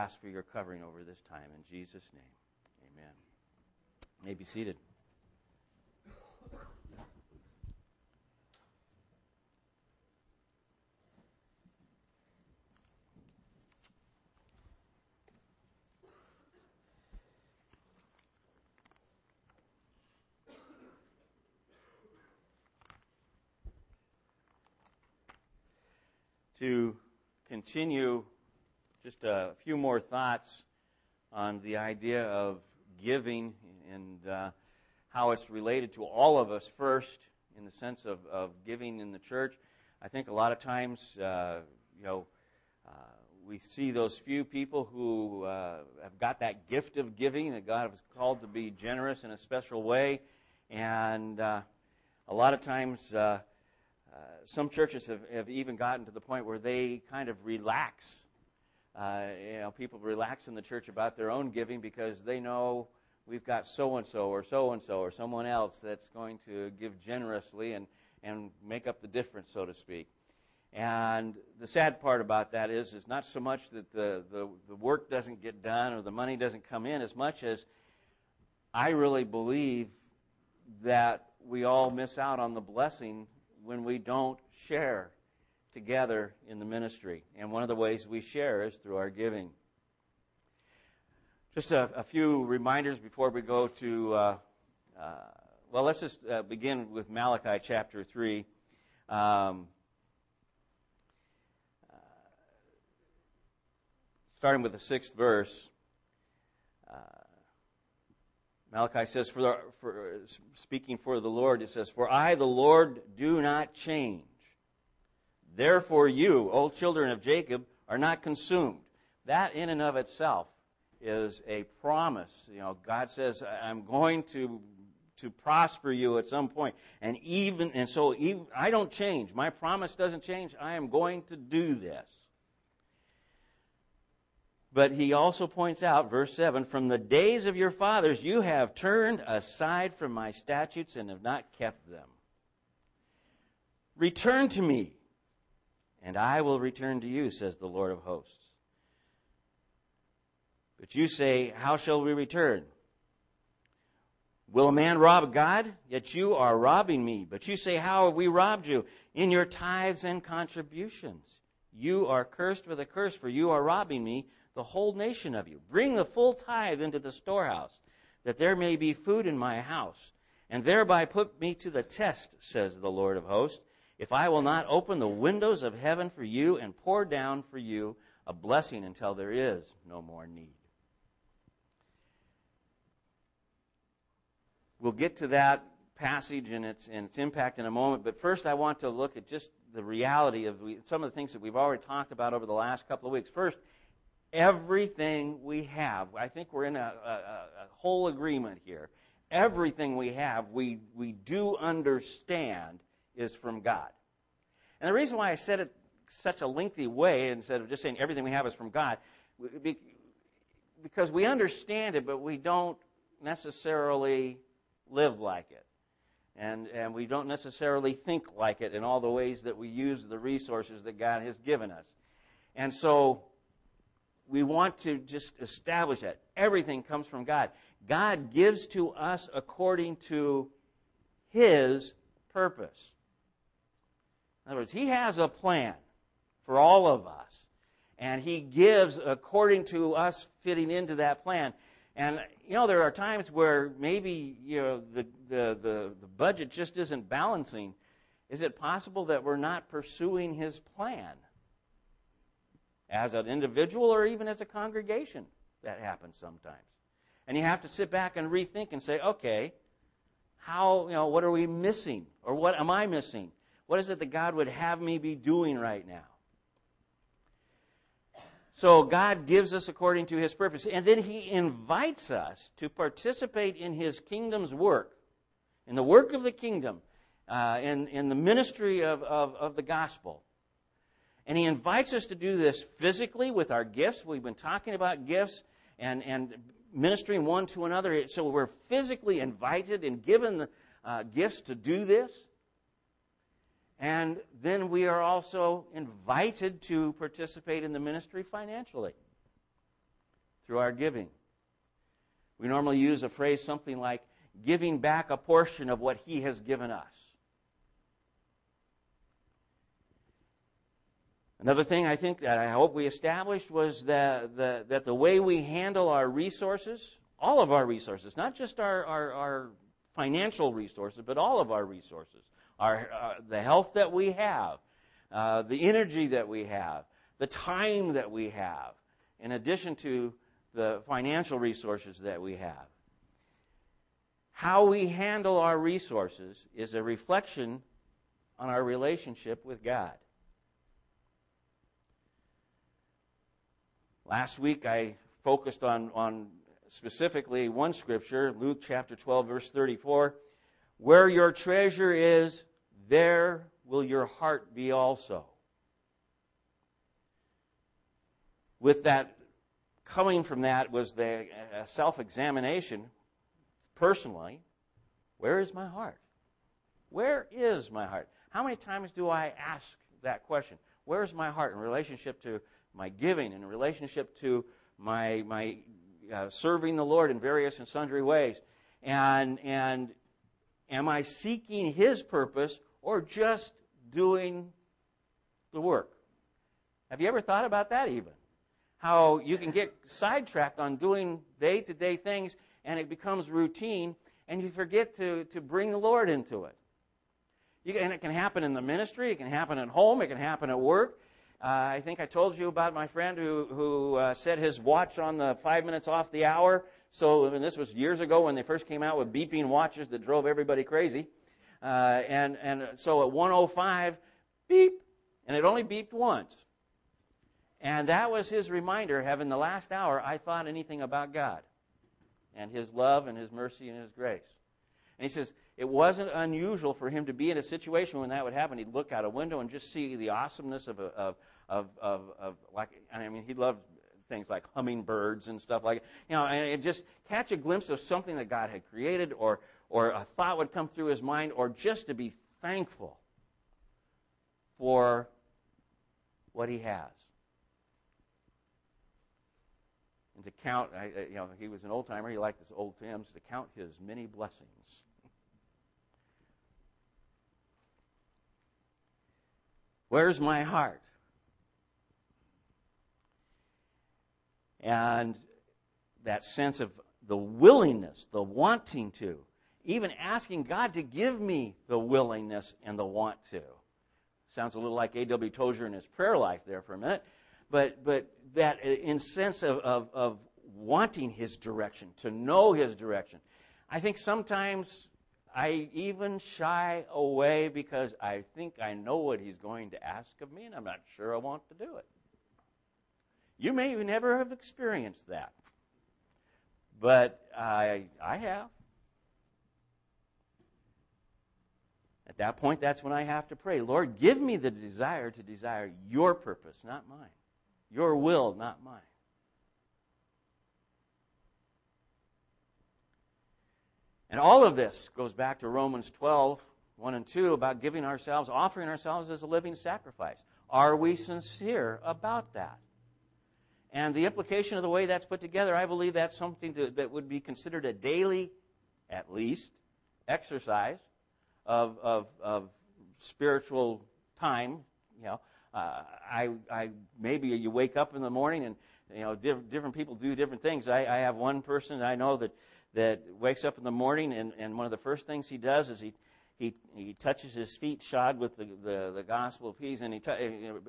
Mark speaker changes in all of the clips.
Speaker 1: ask for your covering over this time. In Jesus' name, amen. You may be seated. to continue just a few more thoughts on the idea of giving and uh, how it's related to all of us first in the sense of, of giving in the church. I think a lot of times, uh, you know, uh, we see those few people who uh, have got that gift of giving that God has called to be generous in a special way. And uh, a lot of times, uh, some churches have, have even gotten to the point where they kind of relax. Uh, you know, people relax in the church about their own giving because they know we've got so and so or so and so or someone else that's going to give generously and, and make up the difference, so to speak. And the sad part about that is, is not so much that the, the, the work doesn't get done or the money doesn't come in as much as I really believe that we all miss out on the blessing when we don't share together in the ministry. And one of the ways we share is through our giving. Just a, a few reminders before we go to, uh, uh, well, let's just uh, begin with Malachi chapter 3. Um, uh, starting with the sixth verse. Uh, Malachi says, for, the, for speaking for the Lord, it says, For I, the Lord, do not change. Therefore, you, O children of Jacob, are not consumed. That, in and of itself, is a promise. You know, God says, I'm going to to prosper you at some point. And even and so even, I don't change. My promise doesn't change. I am going to do this. But he also points out, verse 7 From the days of your fathers you have turned aside from my statutes and have not kept them. Return to me, and I will return to you, says the Lord of hosts. But you say, How shall we return? Will a man rob God? Yet you are robbing me. But you say, How have we robbed you? In your tithes and contributions. You are cursed with a curse, for you are robbing me the whole nation of you. Bring the full tithe into the storehouse, that there may be food in my house, and thereby put me to the test, says the Lord of hosts, if I will not open the windows of heaven for you and pour down for you a blessing until there is no more need. We'll get to that passage and its, and its impact in a moment, but first I want to look at just the reality of some of the things that we've already talked about over the last couple of weeks. First, everything we have, I think we're in a, a, a, whole agreement here. Everything we have, we, we do understand is from God. And the reason why I said it such a lengthy way instead of just saying everything we have is from God, because we understand it, but we don't necessarily live like it. And, and we don't necessarily think like it in all the ways that we use the resources that God has given us. And so we want to just establish that. Everything comes from God. God gives to us according to His purpose. In other words, He has a plan for all of us, and He gives according to us fitting into that plan. And you know, there are times where maybe you know the, the, the, the budget just isn't balancing. Is it possible that we're not pursuing His plan? as an individual or even as a congregation. That happens sometimes. And you have to sit back and rethink and say, okay, how, you know, what are we missing? Or what am I missing? What is it that God would have me be doing right now? So God gives us according to his purpose. And then he invites us to participate in his kingdom's work, in the work of the kingdom, uh, in, in the ministry of, of, of the gospel. And he invites us to do this physically with our gifts. We've been talking about gifts and, and ministering one to another. So we're physically invited and given the uh, gifts to do this. And then we are also invited to participate in the ministry financially. through our giving. We normally use a phrase something like giving back a portion of what He has given us. Another thing I think that I hope we established was that the, that the way we handle our resources, all of our resources, not just our, our, our financial resources, but all of our resources, our, uh, the health that we have, uh, the energy that we have, the time that we have, in addition to the financial resources that we have. How we handle our resources is a reflection on our relationship with God. Last week I focused on, on specifically one scripture, Luke chapter 12, verse 34. Where your treasure is, there will your heart be also. With that, coming from that was the uh, self examination personally. Where is my heart? Where is my heart? How many times do I ask that question? Where is my heart in relationship to my giving, in relationship to my, my uh, serving the Lord in various and sundry ways. And, and am I seeking His purpose or just doing the work? Have you ever thought about that even? How you can get sidetracked on doing day to day things and it becomes routine and you forget to, to bring the Lord into it. You, and it can happen in the ministry, it can happen at home, it can happen at work, uh, I think I told you about my friend who, who uh, set his watch on the five minutes off the hour. So, and this was years ago when they first came out with beeping watches that drove everybody crazy. Uh, and, and so at 105, beep, and it only beeped once. And that was his reminder, having the last hour, I thought anything about God and his love and his mercy and his grace. And he says, it wasn't unusual for him to be in a situation when that would happen. He'd look out a window and just see the awesomeness of, of, of, of, of like, I mean, he loved things like hummingbirds and stuff like, you know, and just catch a glimpse of something that God had created or, or a thought would come through his mind or just to be thankful for what he has. And to count, you know, he was an old timer. He liked this old hymns to count his many blessings. Where's my heart? And that sense of the willingness, the wanting to, even asking God to give me the willingness and the want to. Sounds a little like A.W. Tozer in his prayer life there for a minute. But, but that in sense of, of, of wanting his direction, to know his direction. I think sometimes I even shy away because I think I know what he's going to ask of me, and I'm not sure I want to do it. You may never have experienced that, but I, I have. At that point, that's when I have to pray Lord, give me the desire to desire your purpose, not mine. Your will, not mine. And all of this goes back to Romans 12, 1 and 2, about giving ourselves, offering ourselves as a living sacrifice. Are we sincere about that? And the implication of the way that's put together, I believe that's something to, that would be considered a daily, at least, exercise of, of, of spiritual time. You know, uh, I, I maybe you wake up in the morning and you know diff- different people do different things. I, I have one person I know that that wakes up in the morning and, and one of the first things he does is he he, he touches his feet shod with the, the, the gospel of peace, and he, t-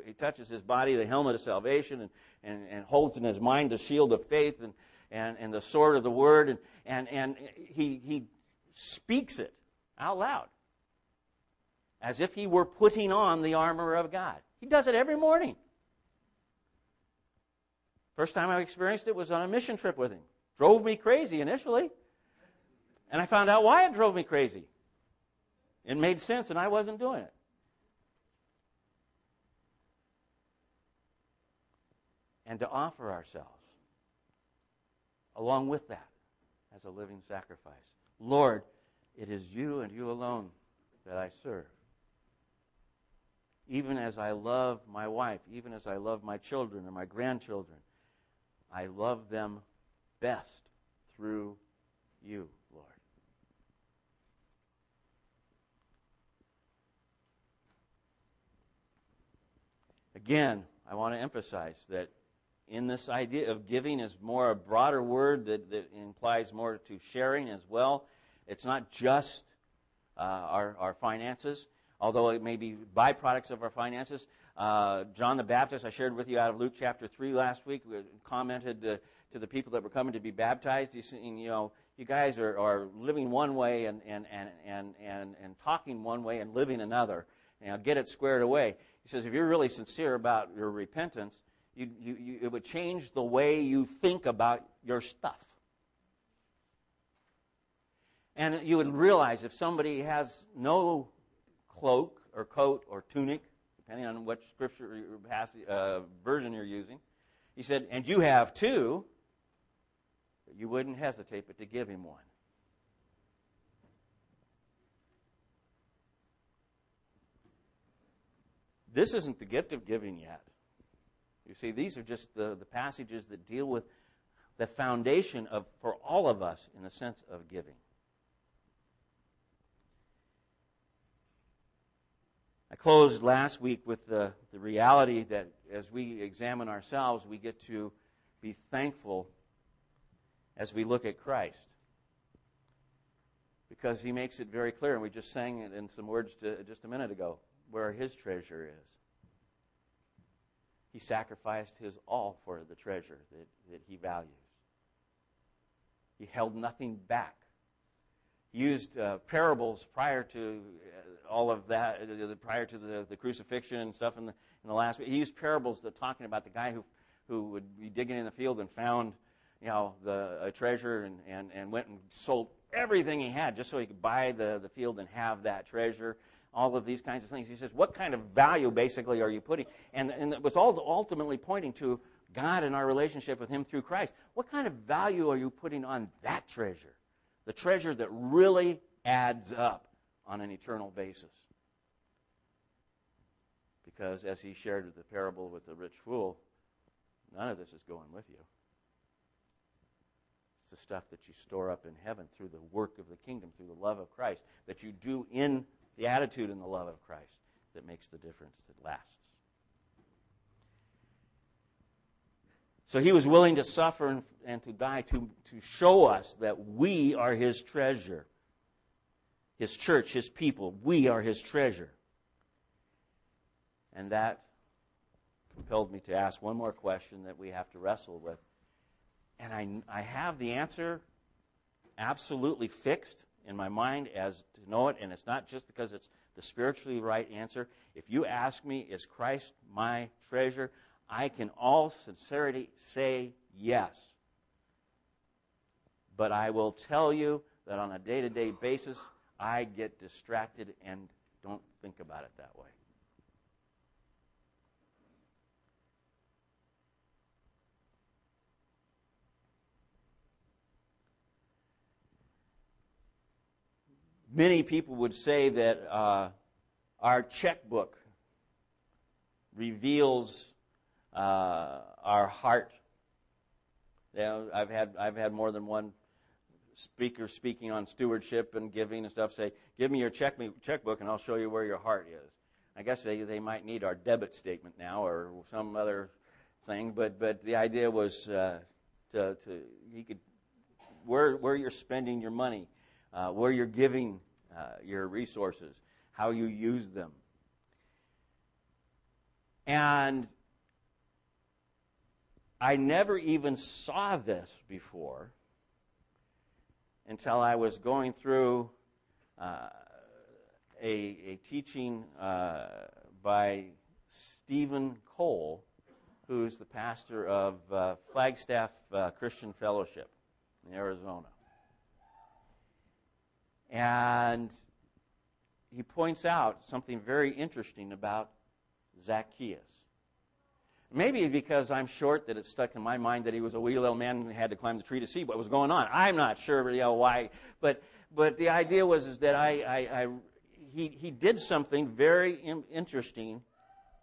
Speaker 1: he touches his body, the helmet of salvation, and, and, and holds in his mind the shield of faith and, and, and the sword of the word, and, and, and he, he speaks it out loud as if he were putting on the armor of God. He does it every morning. First time I experienced it was on a mission trip with him. Drove me crazy initially. And I found out why it drove me crazy. It made sense, and I wasn't doing it. And to offer ourselves along with that as a living sacrifice. Lord, it is you and you alone that I serve. Even as I love my wife, even as I love my children or my grandchildren, I love them best through you, Lord. Again, I want to emphasize that in this idea of giving is more a broader word that, that implies more to sharing as well. It's not just uh, our, our finances, although it may be byproducts of our finances. Uh, John the Baptist, I shared with you out of Luke chapter 3 last week, commented to, to the people that were coming to be baptized. He's saying, you know, you guys are, are living one way and, and, and, and, and, and talking one way and living another. Know, get it squared away. He says, if you're really sincere about your repentance, you, you, you, it would change the way you think about your stuff. And you would realize if somebody has no cloak or coat or tunic, depending on what scripture uh, version you're using, he said, and you have two, you wouldn't hesitate but to give him one. This isn't the gift of giving yet. You see, these are just the, the passages that deal with the foundation of for all of us in the sense of giving. Closed last week with the, the reality that as we examine ourselves, we get to be thankful as we look at Christ. Because he makes it very clear, and we just sang it in some words to, just a minute ago, where his treasure is. He sacrificed his all for the treasure that, that he values. He held nothing back. Used uh, parables prior to uh, all of that, uh, prior to the, the crucifixion and stuff in the, in the last week. He used parables that talking about the guy who, who would be digging in the field and found you know, the a treasure and, and, and went and sold everything he had just so he could buy the, the field and have that treasure all of these kinds of things. He says, What kind of value basically are you putting? And, and it was all ultimately pointing to God and our relationship with Him through Christ. What kind of value are you putting on that treasure? The treasure that really adds up on an eternal basis. Because as he shared with the parable with the rich fool, none of this is going with you. It's the stuff that you store up in heaven through the work of the kingdom, through the love of Christ, that you do in the attitude and the love of Christ that makes the difference that lasts. So he was willing to suffer and, and, to die to, to show us that we are his treasure. His church, his people, we are his treasure. And that compelled me to ask one more question that we have to wrestle with. And I, I have the answer absolutely fixed, in my mind as to know it, and it's not just because it's the spiritually right answer. If you ask me, is Christ my treasure? I can all sincerity say yes. But I will tell you that on a day to day basis, I get distracted and don't think about it that way. many people would say that uh, our checkbook reveals uh, our heart. You know, I've had I've had more than one speaker speaking on stewardship and giving and stuff say, "Give me your check me, checkbook, and I'll show you where your heart is." I guess they they might need our debit statement now or some other thing, but but the idea was uh, to to he could where where you're spending your money uh, where you're giving uh, your resources, how you use them. And I never even saw this before until I was going through uh, a, a, teaching uh, by Stephen Cole, who's the pastor of uh, Flagstaff uh, Christian Fellowship in Arizona. And he points out something very interesting about Zacchaeus. Maybe because I'm short that it stuck in my mind that he was a wee little man and had to climb the tree to see what was going on. I'm not sure you know, why, but but the idea was is that I, I, I he he did something very interesting,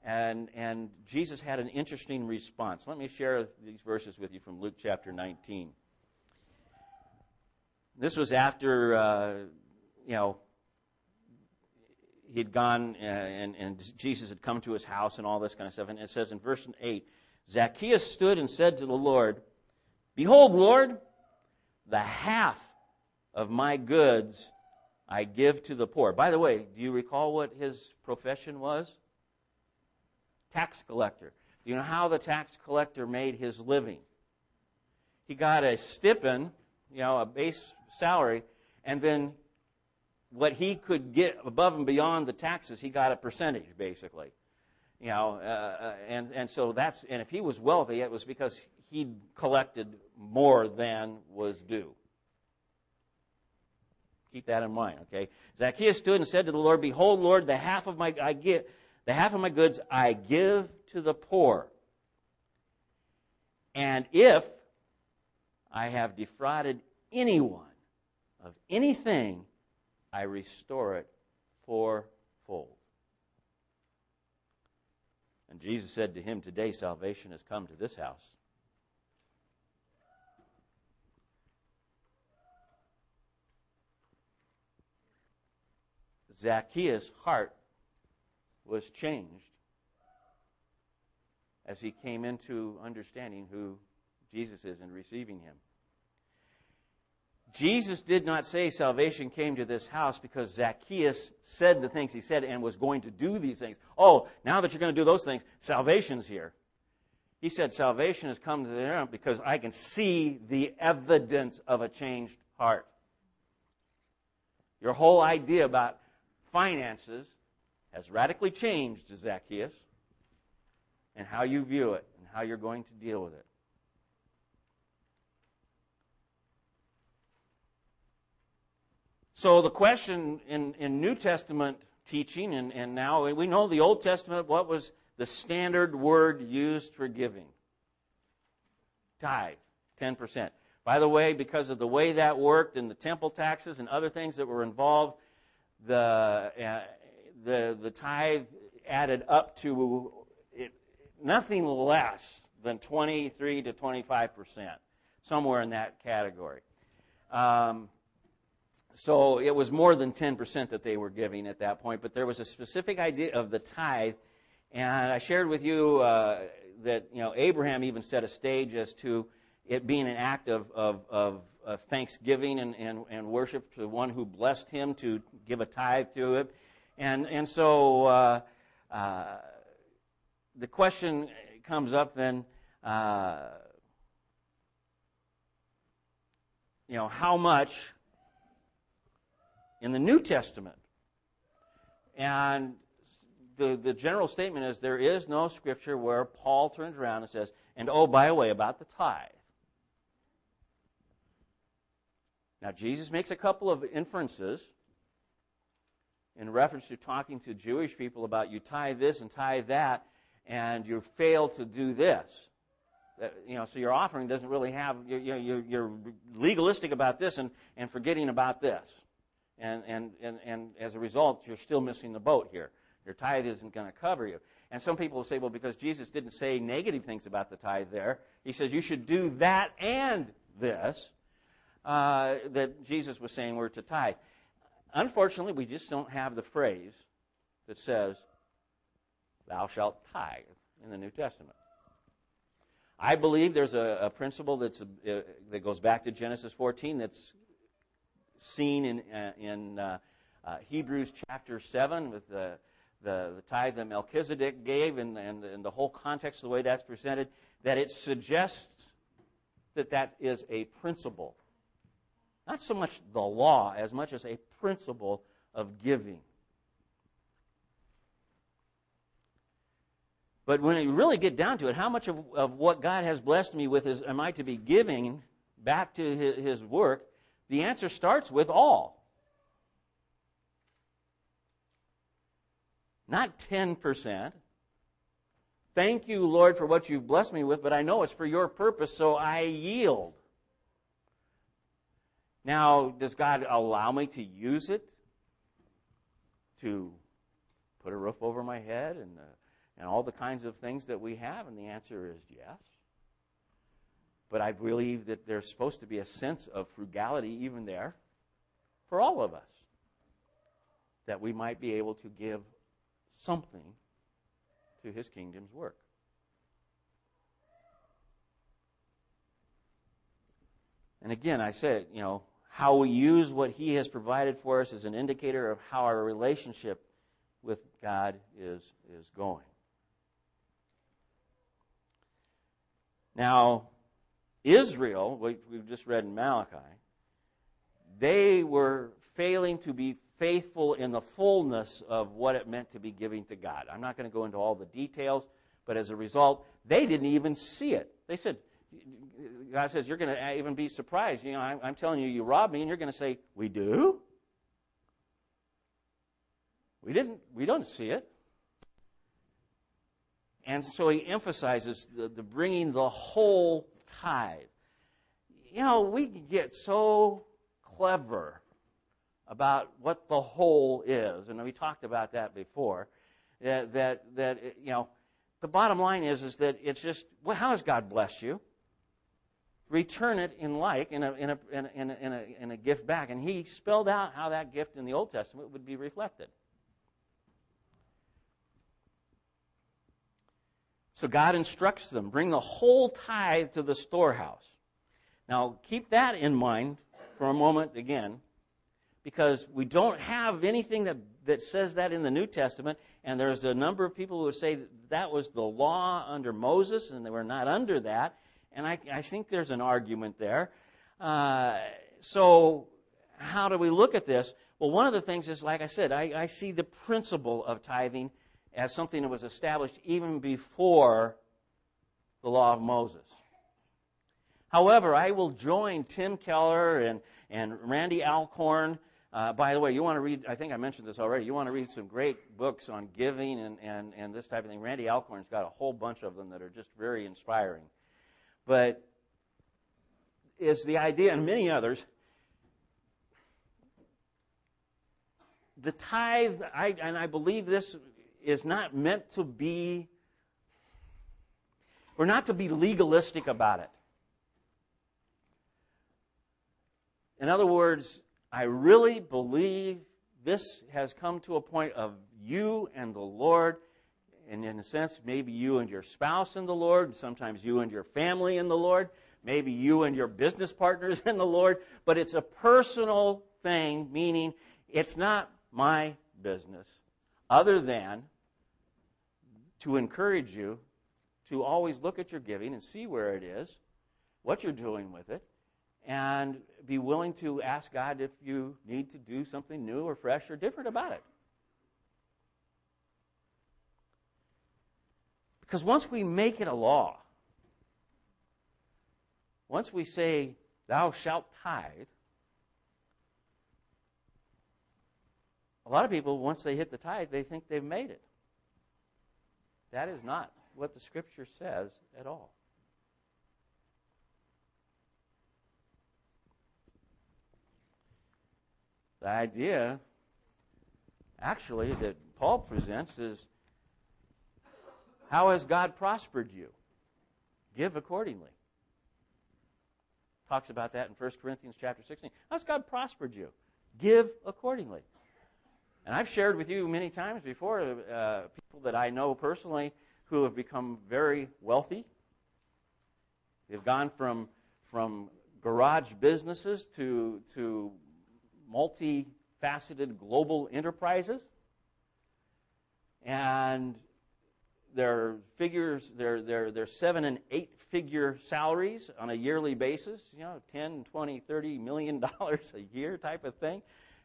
Speaker 1: and and Jesus had an interesting response. Let me share these verses with you from Luke chapter 19. this was after, uh, you know, he'd gone uh, and, and Jesus had come to his house and all this kind of stuff. And it says in verse 8 Zacchaeus stood and said to the Lord, Behold, Lord, the half of my goods I give to the poor. By the way, do you recall what his profession was? Tax collector. Do you know how the tax collector made his living? He got a stipend, you know, a base salary, and then what he could get above and beyond the taxes, he got a percentage, basically. You know, uh, uh and, and so that's, and if he was wealthy, it was because he collected more than was due. Keep that in mind, okay? Zacchaeus stood and said to the Lord, Behold, Lord, the half of my I give, the half of my goods I give to the poor. And if I have defrauded anyone of anything, I restore it fourfold. And Jesus said to him, Today salvation has come to this house. Zacchaeus' heart was changed as he came into understanding who Jesus is and receiving him. Jesus did not say salvation came to this house because Zacchaeus said the things he said and was going to do these things. Oh, now that you're going to do those things, salvation's here. He said salvation has come to there because I can see the evidence of a changed heart. Your whole idea about finances has radically changed, Zacchaeus, and how you view it and how you're going to deal with it. So the question in, in New Testament teaching, and, and now we know the Old Testament, what was the standard word used for giving? Tithe, 10%. By the way, because of the way that worked and the temple taxes and other things that were involved, the, uh, the, the tithe added up to it, nothing less than 23 to 25%, somewhere in that category. Um, so it was more than 10% that they were giving at that point, but there was a specific idea of the tithe. And I shared with you uh, that you know Abraham even set a stage as to it being an act of, of, of, of thanksgiving and, and, and, worship to the one who blessed him to give a tithe to it. And, and so uh, uh, the question comes up then uh, you know, how much in the New Testament. And the, the general statement is there is no scripture where Paul turns around and says, and oh, by the way, about the tithe. Now, Jesus makes a couple of inferences in reference to talking to Jewish people about you tithe this and tithe that, and you fail to do this. That, you know, so your offering doesn't really have, you're, you're, you're legalistic about this and, and forgetting about this and, and, and, and as a result, you're still missing the boat here. Your tithe isn't going to cover you. And some people will say, well, because Jesus didn't say negative things about the tithe there, he says you should do that and this, uh, that Jesus was saying we're to tithe. Unfortunately, we just don't have the phrase that says, thou shalt tithe in the New Testament. I believe there's a, a principle that's a, uh, that goes back to Genesis 14 that's seen in, uh, in uh, uh, Hebrews chapter 7 with the, the, the tithe that Melchizedek gave and, and, and the whole context of the way that's presented, that it suggests that that is a principle. Not so much the law as much as a principle of giving. But when you really get down to it, how much of, of what God has blessed me with is am I to be giving back to his, his work the answer starts with all. Not 10%. Thank you, Lord, for what you've blessed me with, but I know it's for your purpose, so I yield. Now, does God allow me to use it to put a roof over my head and, uh, and all the kinds of things that we have? And the answer is yes. But I believe that there's supposed to be a sense of frugality even there for all of us. That we might be able to give something to his kingdom's work. And again, I said, you know, how we use what he has provided for us is an indicator of how our relationship with God is, is going. Now, Israel, which we've just read in Malachi, they were failing to be faithful in the fullness of what it meant to be giving to God. I'm not going to go into all the details, but as a result, they didn't even see it. They said, God says, You're going to even be surprised. You know, I'm, I'm telling you, you robbed me, and you're going to say, We do? We didn't, we don't see it. And so he emphasizes the, the bringing the whole tithe. You know, we get so clever about what the whole is, and we talked about that before. That that, that you know, the bottom line is is that it's just well, how has God blessed you? Return it in like in a in a, in a, in a, in a gift back, and he spelled out how that gift in the Old Testament would be reflected. So God instructs them bring the whole tithe to the storehouse. Now, keep that in mind for a moment again, because we don't have anything that, that says that in the New Testament, and there's a number of people who say that, that was the law under Moses, and they were not under that, and I, I think there's an argument there. Uh, so, how do we look at this? Well, one of the things is, like I said, I, I see the principle of tithing as something that was established even before the law of Moses. However, I will join Tim Keller and, and Randy Alcorn. Uh, by the way, you want to read, I think I mentioned this already, you want to read some great books on giving and, and, and this type of thing. Randy Alcorn's got a whole bunch of them that are just very inspiring. But is the idea, and many others, the tithe, I, and I believe this is not meant to be, we're not to be legalistic about it. In other words, I really believe this has come to a point of you and the Lord, and in a sense, maybe you and your spouse in the Lord, sometimes you and your family in the Lord, maybe you and your business partners in the Lord, but it's a personal thing, meaning it's not my business, other than to encourage you to always look at your giving and see where it is, what you're doing with it, and be willing to ask God if you need to do something new or fresh or different about it. Because once we make it a law, once we say, Thou shalt tithe, a lot of people, once they hit the tithe, they think they've made it. That is not what the Scripture says at all. The idea, actually, that Paul presents is how has God prospered you? Give accordingly. Talks about that in 1 Corinthians chapter 16. How's God prospered you? Give accordingly. And I've shared with you many times before uh, people that I know personally who have become very wealthy. They've gone from, from garage businesses to, to multifaceted global enterprises. And their figures, their, their, their seven and eight figure salaries on a yearly basis, you know, 10, 20, 30 million dollars a year type of thing.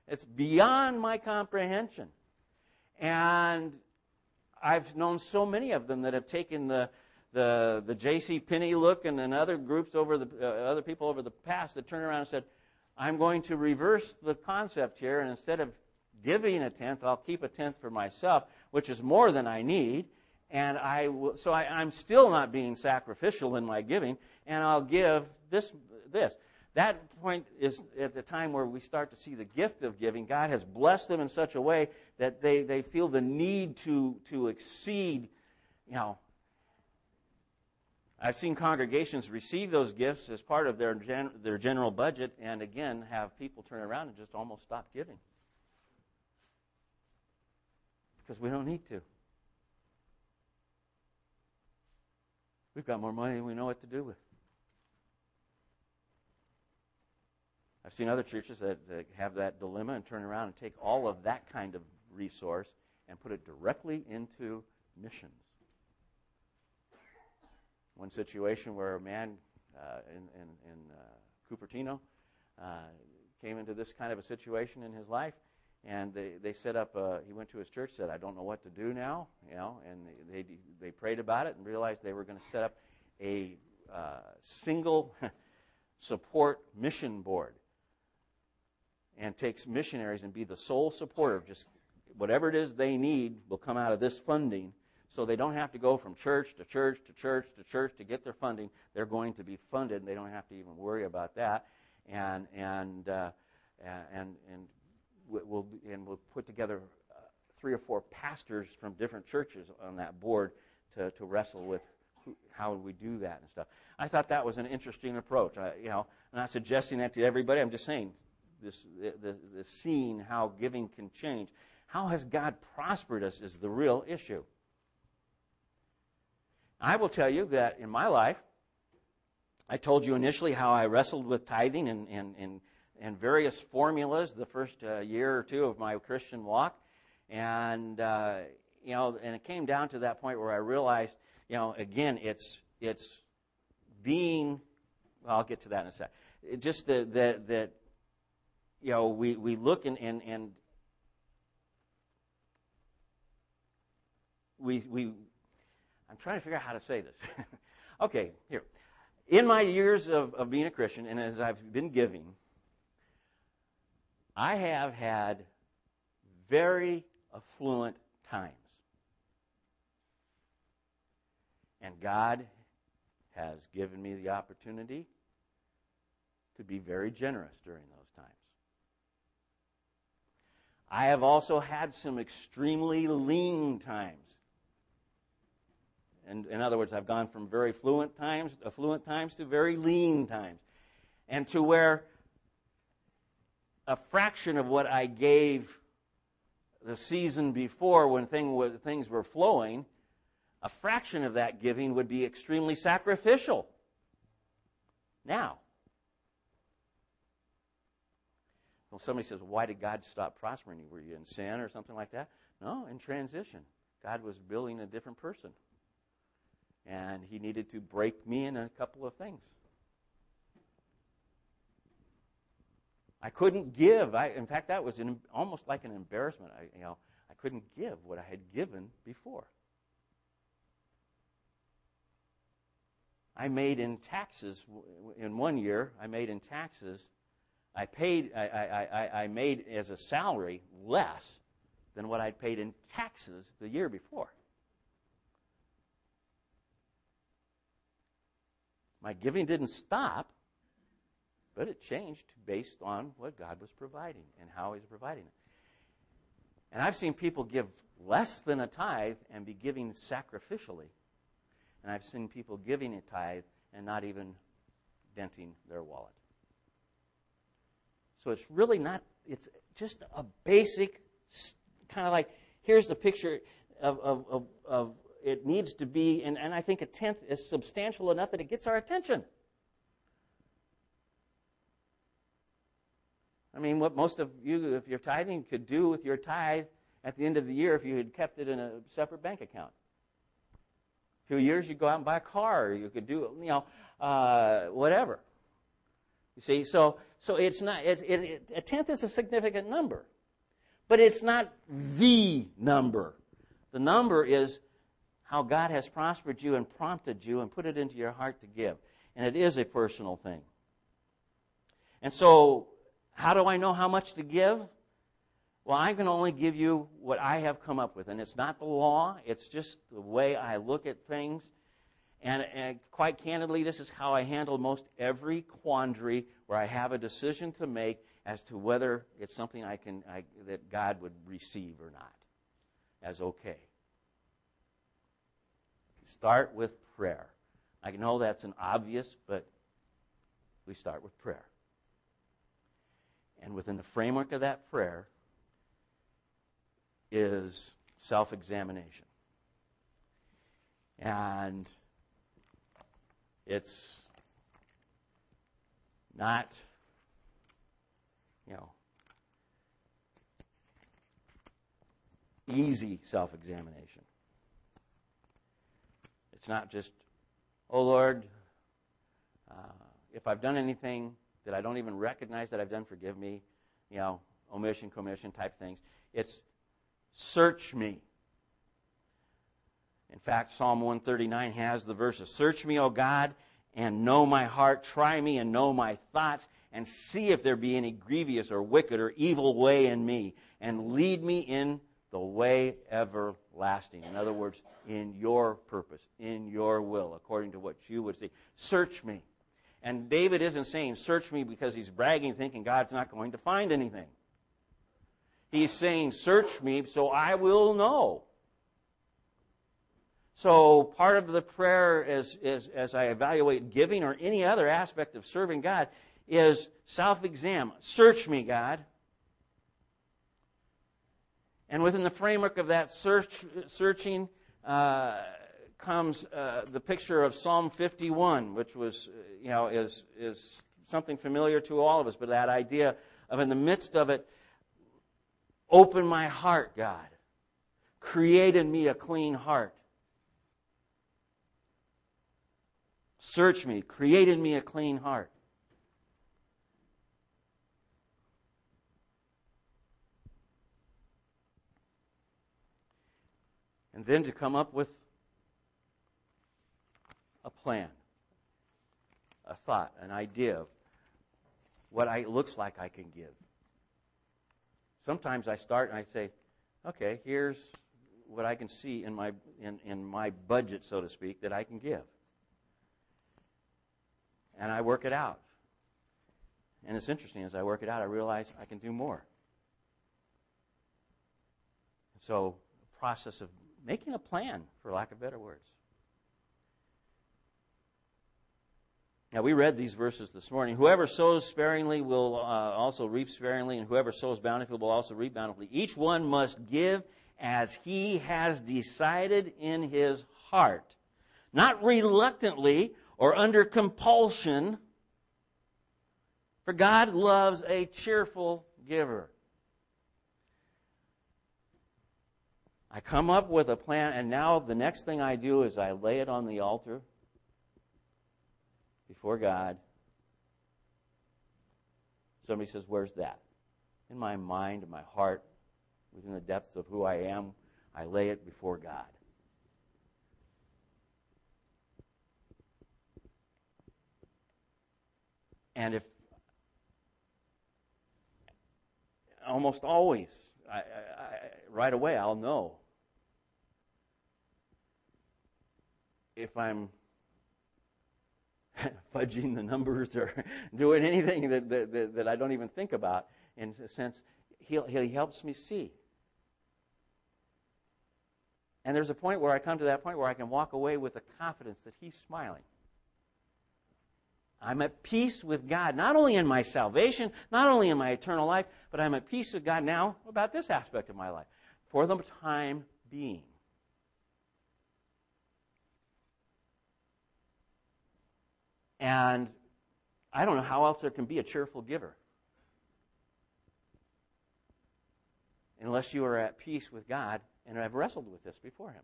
Speaker 1: It's beyond my comprehension. And I've known so many of them that have taken the the the J.C. Penney look and, other groups over the uh, other people over the past that turned around and said, "I'm going to reverse the concept here, and instead of giving a tenth, I'll keep a tenth for myself, which is more than I need." And I will, so I, I'm still not being sacrificial in my giving, and I'll give this this. That point is at the time where we start to see the gift of giving. God has blessed them in such a way that they, they feel the need to, to exceed, you know. I've seen congregations receive those gifts as part of their, gen- their general budget and again have people turn around and just almost stop giving. Because we don't need to. We've got more money than we know what to do with. I've seen other churches that, that have that dilemma and turn around and take all of that kind of resource and put it directly into missions. One situation where a man uh, in, in, in uh, Cupertino uh, came into this kind of a situation in his life, and they, they set up, uh, he went to his church, said, I don't know what to do now, you know, and they, they, they prayed about it and realized they were going to set up a uh, single support mission board and takes missionaries and be the sole supporter of just whatever it is they need will come out of this funding so they don't have to go from church to church to church to church to get their funding they're going to be funded and they don't have to even worry about that and and uh, and and we'll and we'll put together uh, three or four pastors from different churches on that board to, to wrestle with how we do that and stuff. I thought that was an interesting approach. I, you know, I'm not suggesting that to everybody. I'm just saying this, the, the seeing how giving can change. How has God prospered us is the real issue. I will tell you that in my life, I told you initially how I wrestled with tithing and, and, and, and various formulas the first uh, year or two of my Christian walk. And, uh, you know, and it came down to that point where I realized, you know, again, it's, it's being, well, I'll get to that in a sec. It just that, that, that you know, we, we look and, and, and we, we, I'm trying to figure out how to say this. okay, here. In my years of, of being a Christian and as I've been giving, I have had very affluent times. And God has given me the opportunity to be very generous during those. I have also had some extremely lean times. And in other words, I've gone from very fluent times, affluent times to very lean times. And to where a fraction of what I gave the season before when thing was, things were flowing, a fraction of that giving would be extremely sacrificial. Now, Well, somebody says, why did God stop prospering you? Were you in sin or something like that? No, in transition. God was building a different person. And he needed to break me in a couple of things. I couldn't give. I, in fact, that was an, almost like an embarrassment. I, you know, I couldn't give what I had given before. I made in taxes, in one year, I made in taxes I paid, I, I, I, made as a salary less than what I'd paid in taxes the year before. My giving didn't stop, but it changed based on what God was providing and how He was providing it. And I've seen people give less than a tithe and be giving sacrificially. And I've seen people giving a tithe and not even denting their wallet. So it's really not, it's just a basic, kind of like, here's the picture of, of, of, of it needs to be, and, and I think a tenth is substantial enough that it gets our attention. I mean, what most of you, if you're tithing, could do with your tithe at the end of the year if you had kept it in a separate bank account. A few years, you go out and buy a car. You could do, you know, uh, whatever. You see, so so it's not it, it, a tenth is a significant number, but it's not the number. The number is how God has prospered you and prompted you and put it into your heart to give, and it is a personal thing. And so, how do I know how much to give? Well, I can only give you what I have come up with, and it's not the law. It's just the way I look at things and, and, quite candidly, this is how I handle most every quandary where I have a decision to make as to whether it's something I can, I, that God would receive or not as okay. Start with prayer. I know that's an obvious, but we start with prayer. And within the framework of that prayer is self examination. And it's not, you know, easy self examination. It's not just, oh Lord, uh, if I've done anything that I don't even recognize that I've done, forgive me, you know, omission, commission type things. It's search me. In fact, Psalm 139 has the verses Search me, O God, and know my heart. Try me and know my thoughts, and see if there be any grievous or wicked or evil way in me, and lead me in the way everlasting. In other words, in your purpose, in your will, according to what you would see. Search me. And David isn't saying, Search me because he's bragging, thinking God's not going to find anything. He's saying, Search me so I will know. So, part of the prayer as, as, as I evaluate giving or any other aspect of serving God is self examine. Search me, God. And within the framework of that search, searching uh, comes uh, the picture of Psalm 51, which was, you know, is, is something familiar to all of us, but that idea of in the midst of it, open my heart, God. Create in me a clean heart. Search me, create in me a clean heart. And then to come up with a plan, a thought, an idea of what it looks like I can give. Sometimes I start and I say, okay, here's what I can see in my, in, in my budget, so to speak, that I can give and I work it out. And it's interesting, as I work it out, I realize I can do more. So, process of making a plan, for lack of better words. Now, we read these verses this morning. Whoever sows sparingly will uh, also reap sparingly, and whoever sows bountifully will also reap bountifully. Each one must give as he has decided in his heart, not reluctantly or under compulsion. For God loves a cheerful giver. I come up with a plan, and now the next thing I do is I lay it on the altar before God. Somebody says, Where's that? In my mind, in my heart, within the depths of who I am, I lay it before God. And if almost always, I, I, I, right away, I'll know if I'm fudging the numbers or doing anything that, that, that, I don't even think about. In a sense, he, he helps me see. And there's a point where I come to that point where I can walk away with the confidence that he's smiling. I'm at peace with God, not only in my salvation, not only in my eternal life, but I'm at peace with God now about this aspect of my life for the time being. And I don't know how else there can be a cheerful giver. Unless you are at peace with God and have wrestled with this before Him.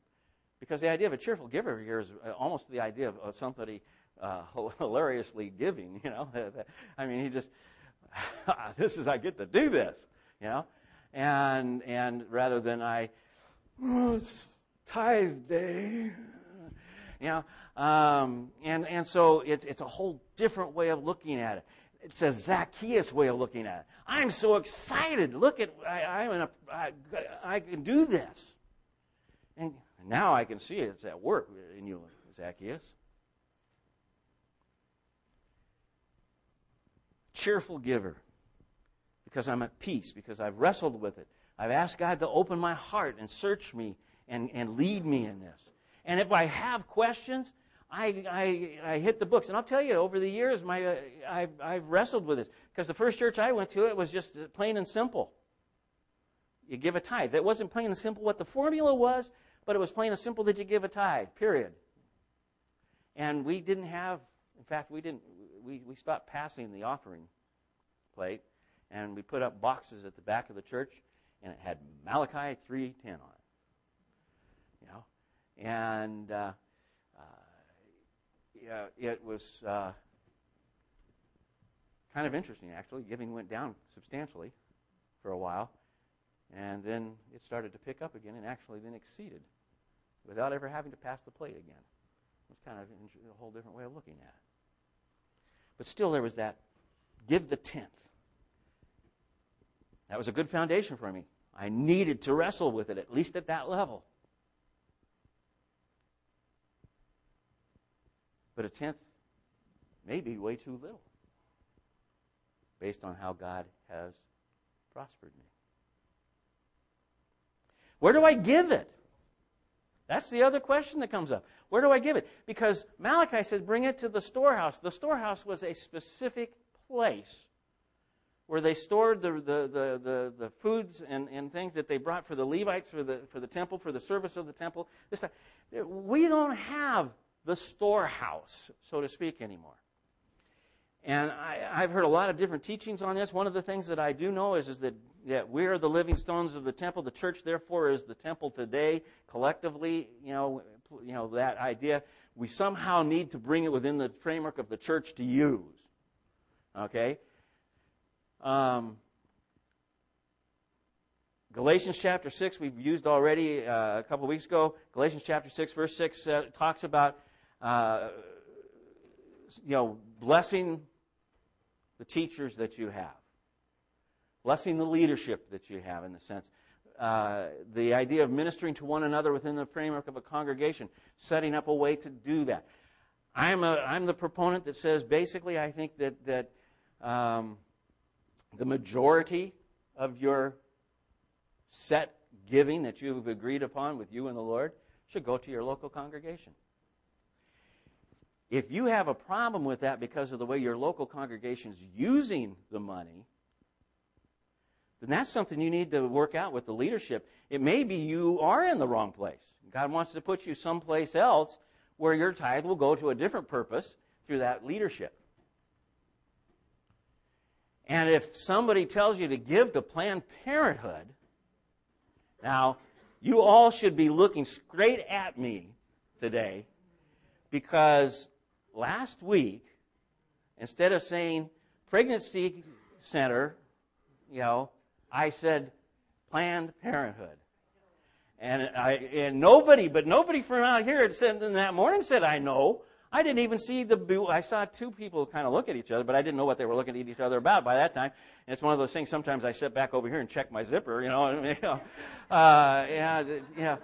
Speaker 1: Because the idea of a cheerful giver here is almost the idea of somebody uh, hilariously giving. You know, I mean, he just this is I get to do this. You know, and and rather than I, oh, it's tithe day. You know, um, and and so it's it's a whole different way of looking at it. It's a Zacchaeus way of looking at it. I'm so excited. Look at I, I'm in a, I, I can do this, and now I can see it. It's at work in you, Zacchaeus. Cheerful giver because I'm at peace, because I've wrestled with it. I've asked God to open my heart and search me and, and lead me in this. And if I have questions, I, I, I hit the books. And I'll tell you, over the years, my, uh, I've, I've wrestled with this. Because the first church I went to, it was just plain and simple. You give a tithe. That wasn't plain and simple what the formula was, but it was plain and simple that you give a tithe, period. And we didn't have, in fact, we didn't, we, we stopped passing the offering plate, and we put up boxes at the back of the church, and it had Malachi 3.10 on it. You know? And uh, uh, yeah, it was uh, kind of interesting, actually. Giving went down substantially for a while, and then it started to pick up again, and actually then exceeded without ever having to pass the plate again. It was kind of a whole different way of looking at it. But still, there was that give the tenth. That was a good foundation for me. I needed to wrestle with it, at least at that level. But a tenth may be way too little based on how God has prospered me. Where do I give it? That's the other question that comes up. Where do I give it? Because Malachi says, bring it to the storehouse. The storehouse was a specific place where they stored the, the, the, the, the foods and, and things that they brought for the Levites, for the, for the temple, for the service of the temple. This time. We don't have the storehouse, so to speak, anymore. And I, have heard a lot of different teachings on this. One of the things that I do know is, is that, that we are the living stones of the temple. The church, therefore, is the temple today. Collectively, you know, you know that idea. We somehow need to bring it within the framework of the church to use. Okay? Um, Galatians chapter 6, we've used already uh, a couple of weeks ago. Galatians chapter 6, verse 6 uh, talks about, uh, you know, blessing the teachers that you have, blessing the leadership that you have, in the sense. Uh, the idea of ministering to one another within the framework of a congregation, setting up a way to do that. I'm, a, I'm the proponent that says basically, I think that, that um, the majority of your set giving that you've agreed upon with you and the Lord should go to your local congregation. If you have a problem with that because of the way your local congregation is using the money, then that's something you need to work out with the leadership. It may be you are in the wrong place. God wants to put you someplace else where your tithe will go to a different purpose through that leadership. And if somebody tells you to give to Planned Parenthood, now, you all should be looking straight at me today because last week, instead of saying pregnancy center, you know, I said Planned Parenthood. And I and nobody, but nobody from out here had said in that morning said I know. I didn't even see the. I saw two people kind of look at each other, but I didn't know what they were looking at each other about by that time. And it's one of those things. Sometimes I sit back over here and check my zipper. You know, you know, uh, yeah, know,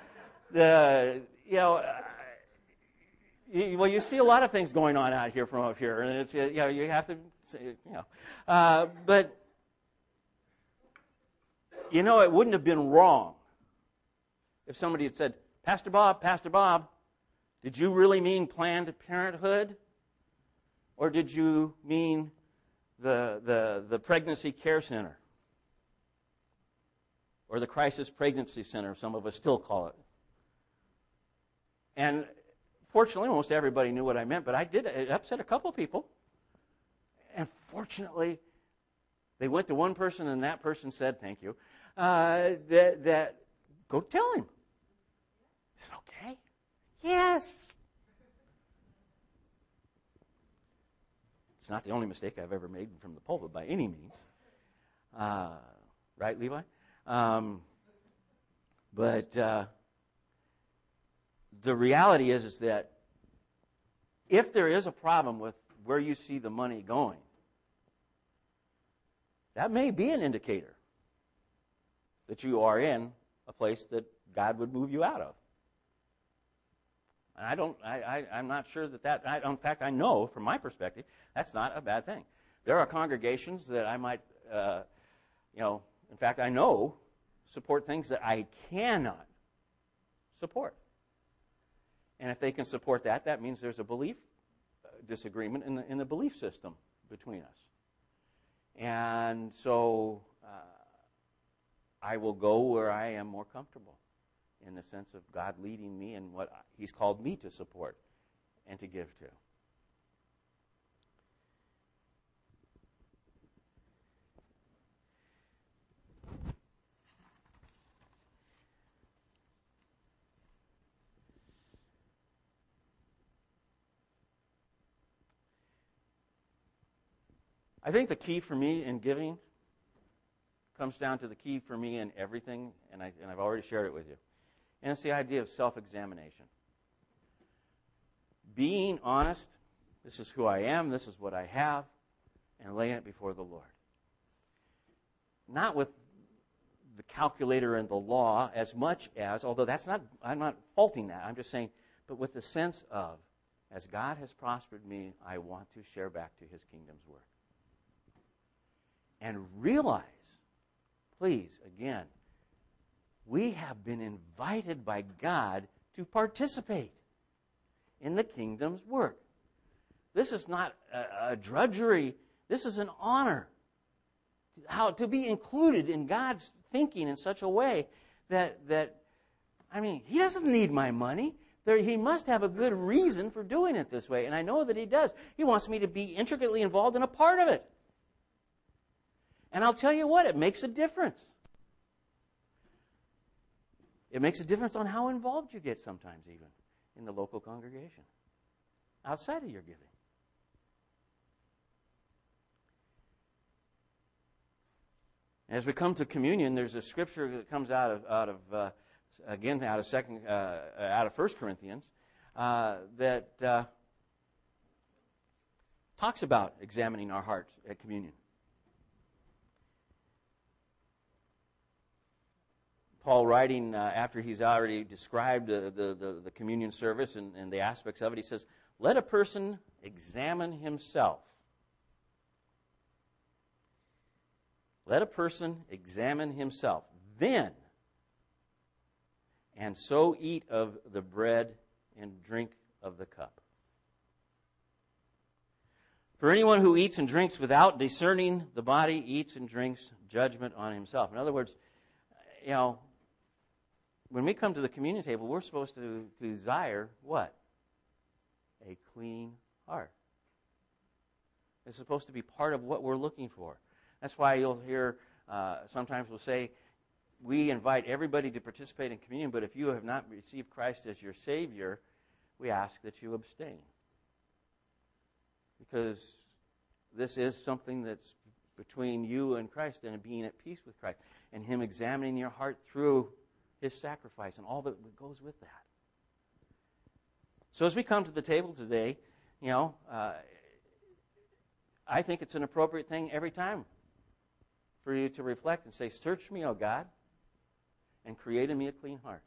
Speaker 1: the you know. Uh, well, you see a lot of things going on out here from up here, and it's you know you have to you know, uh, but you know it wouldn't have been wrong if somebody had said, Pastor Bob, Pastor Bob, did you really mean Planned Parenthood? Or did you mean the, the, the Pregnancy Care Center? Or the Crisis Pregnancy Center, some of us still call it. And fortunately, almost everybody knew what I meant, but I did. It upset a couple people. And fortunately, they went to one person, and that person said, Thank you, uh, that, that go tell him. Is it okay? Yes. It's not the only mistake I've ever made from the pulpit by any means. Uh, right, Levi? Um, but uh, the reality is, is that if there is a problem with where you see the money going, that may be an indicator that you are in a place that God would move you out of. I don't, I, I, am not sure that that, I, in fact, I know from my perspective, that's not a bad thing. There are congregations that I might, uh, you know, in fact, I know support things that I cannot support. And if they can support that, that means there's a belief uh, disagreement in the, in the belief system between us. And so uh, I will go where I am more comfortable in the sense of God leading me and what He's called me to support and to give to. I think the key for me in giving comes down to the key for me in everything, and, I, and I've already shared it with you. And it's the idea of self examination. Being honest, this is who I am, this is what I have, and laying it before the Lord. Not with the calculator and the law as much as, although that's not, I'm not faulting that, I'm just saying, but with the sense of, as God has prospered me, I want to share back to his kingdom's work and realize, please, again, we have been invited by God to participate in the kingdom's work. This is not a, a drudgery, this is an honor. How to be included in God's thinking in such a way that that I mean, he doesn't need my money. There, he must have a good reason for doing it this way, and I know that he does. He wants me to be intricately involved in a part of it. And I'll tell you what, it makes a difference. It makes a difference on how involved you get sometimes, even in the local congregation, outside of your giving. As we come to communion, there's a scripture that comes out of, out of uh, again, out of second, uh, out of First Corinthians, uh, that uh, talks about examining our hearts at communion. Paul, writing uh, after he's already described the, the, the, communion service and, and the aspects of it, he says, Let a person examine himself. Let a person examine himself. Then, and so eat of the bread and drink of the cup. For anyone who eats and drinks without discerning the body eats and drinks judgment on himself. In other words, you know, when we come to the communion table, we're supposed to, to desire what? A clean heart. It's supposed to be part of what we're looking for. That's why you'll hear uh, sometimes we'll say, we invite everybody to participate in communion, but if you have not received Christ as your Savior, we ask that you abstain. Because this is something that's between you and Christ and being at peace with Christ and Him examining your heart through his sacrifice and all that goes with that. So as we come to the table today, you know, uh, I think it's an appropriate thing every time for you to reflect and say, Search me, O God, and create in me a clean heart.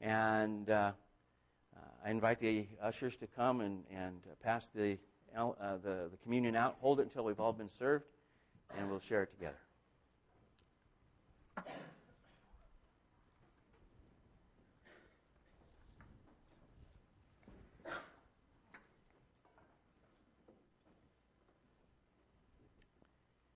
Speaker 1: And uh, uh, I invite the ushers to come and, and pass the, uh, the, the communion out. Hold it until we've all been served, and we'll share it together.